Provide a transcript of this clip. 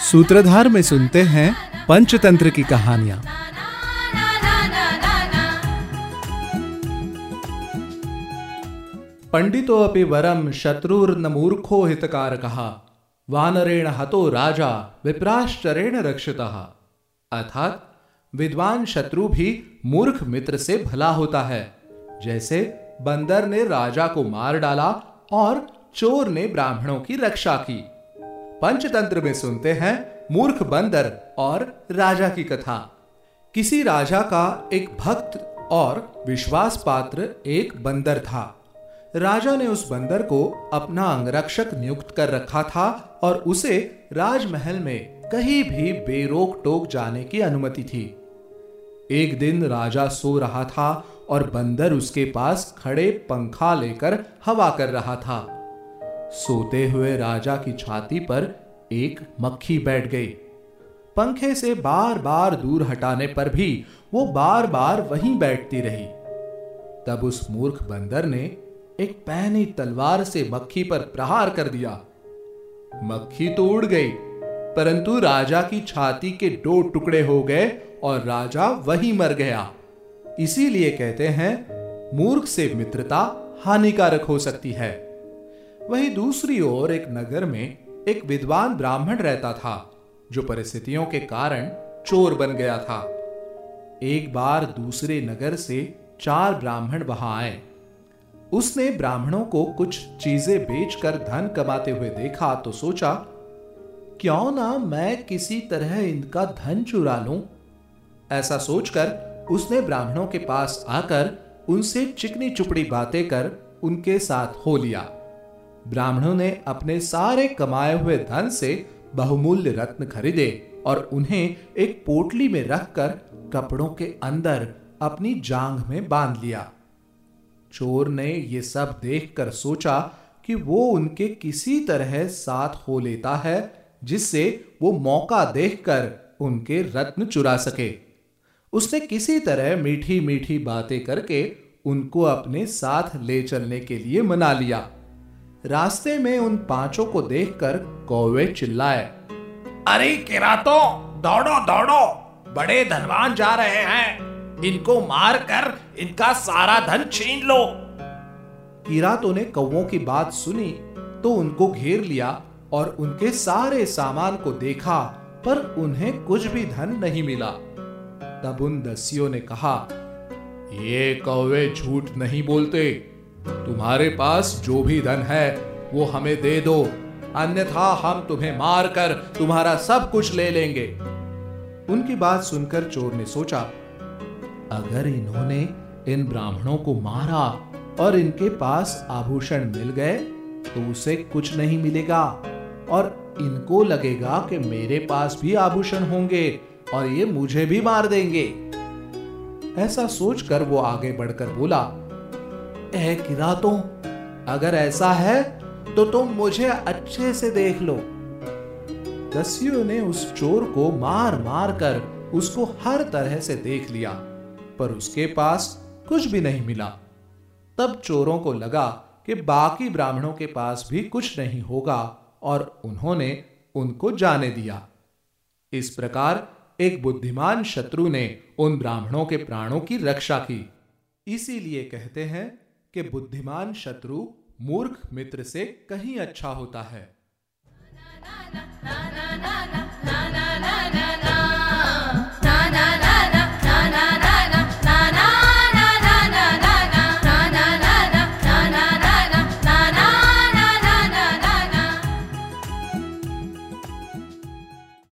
सूत्रधार में सुनते हैं पंचतंत्र की कहानियाँ। पंडितो अपि वरम शत्रुर्न मूर्खो हितकार कहा वानरेण हतो राजा, विप्राश्चरेण रक्षितः। अर्थात, विद्वान शत्रु भी मूर्ख मित्र से भला होता है। जैसे बंदर ने राजा को मार डाला और चोर ने ब्राह्मणों की रक्षा की। पंचतंत्र में सुनते हैं मूर्ख बंदर और राजा की कथा। किसी राजा का एक भक्त और विश्वास पात्र एक बंदर था। राजा ने उस बंदर को अपना अंगरक्षक नियुक्त कर रखा था और उसे राजमहल में कहीं भी बेरोक टोक जाने की अनुमति थी। एक दिन राजा सो रहा था और बंदर उसके पास खड़े पंखा लेकर हवा कर रहा था। सोते हुए राजा की छाती पर एक मक्खी बैठ गई। पंखे से बार बार दूर हटाने पर भी वो बार बार वहीं बैठती रही। तब उस मूर्ख बंदर ने एक पहनी तलवार से मक्खी पर प्रहार कर दिया। मक्खी तो उड़ गई, परंतु राजा की छाती के दो टुकड़े हो गए और राजा वहीं मर गया। इसीलिए कहते हैं, मूर्ख से मित्रता हानिकारक हो सकती है। वहीं दूसरी ओर एक नगर में एक विद्वान ब्राह्मण रहता था, जो परिस्थितियों के कारण चोर बन गया था। एक बार दूसरे नगर से चार ब्राह्मण वहाँ आए। उसने ब्राह्मणों को कुछ चीज़ें बेचकर धन कमाते हुए देखा तो सोचा, क्यों ना मैं किसी तरह इनका धन चुरा लूँ? ऐसा सोचकर उसने ब्राह्मणों के पास आकर उनसे चिकनी चुपड़ी बातें कर उनके साथ हो लिया। ब्राह्मणों ने अपने सारे कमाए हुए धन से बहुमूल्य रत्न खरीदे और उन्हें एक पोटली में रखकर कपड़ों के अंदर अपनी जांग में बाँध लिया। चोर ने यह सब देखकर सोचा कि वो उनके किसी तरह साथ हो लेता है, जिससे वो मौका देखकर उनके रत्न चुरा सके। उसने किसी तरह मीठी मीठी बातें करके उनको अपने साथ ले चलने के लिए मना लिया। रास्ते में उन पाँचों को देखकर कौवे चिल्लाए अरे किरातो दौड़ो दौड़ो बड़े धनवान जा रहे हैं। इनको मार कर इनका सारा धन छीन लो। किरातों ने कौवों की बात सुनी तो उनको घेर लिया और उनके सारे सामान को देखा पर उन्हें कुछ भी धन नहीं मिला। तब उन दस्युओं ने कहा ये कौवे झूठ नहीं बोलते। तुम्हारे पास जो भी धन है, वो हमें दे दो। अन्यथा हम तुम्हें मार कर तुम्हारा सब कुछ ले लेंगे। उनकी बात सुनकर चोर ने सोचा, अगर इन्होंने इन ब्राह्मणों को मारा और इनके पास आभूषण मिल गए तो उसे कुछ नहीं मिलेगा। और इनको लगेगा कि मेरे पास भी आभूषण होंगे और ये मुझे भी मार देंगे। ऐसा सोचकर वो आगे बढ़कर बोला ए किरातों अगर ऐसा है तो तुम मुझे अच्छे से देख लो। दस्यु ने उस चोर को मार मार कर उसको हर तरह से देख लिया, पर उसके पास कुछ भी नहीं मिला। तब चोरों को लगा कि बाकी ब्राह्मणों के पास भी कुछ नहीं होगा, और उन्होंने उनको जाने दिया। इस प्रकार एक बुद्धिमान शत्रु ने उन ब्राह्मणों के प्राणों की रक्षा की। इसीलिए कहते हैं कि बुद्धिमान शत्रु मूर्ख मित्र से कहीं अच्छा होता है।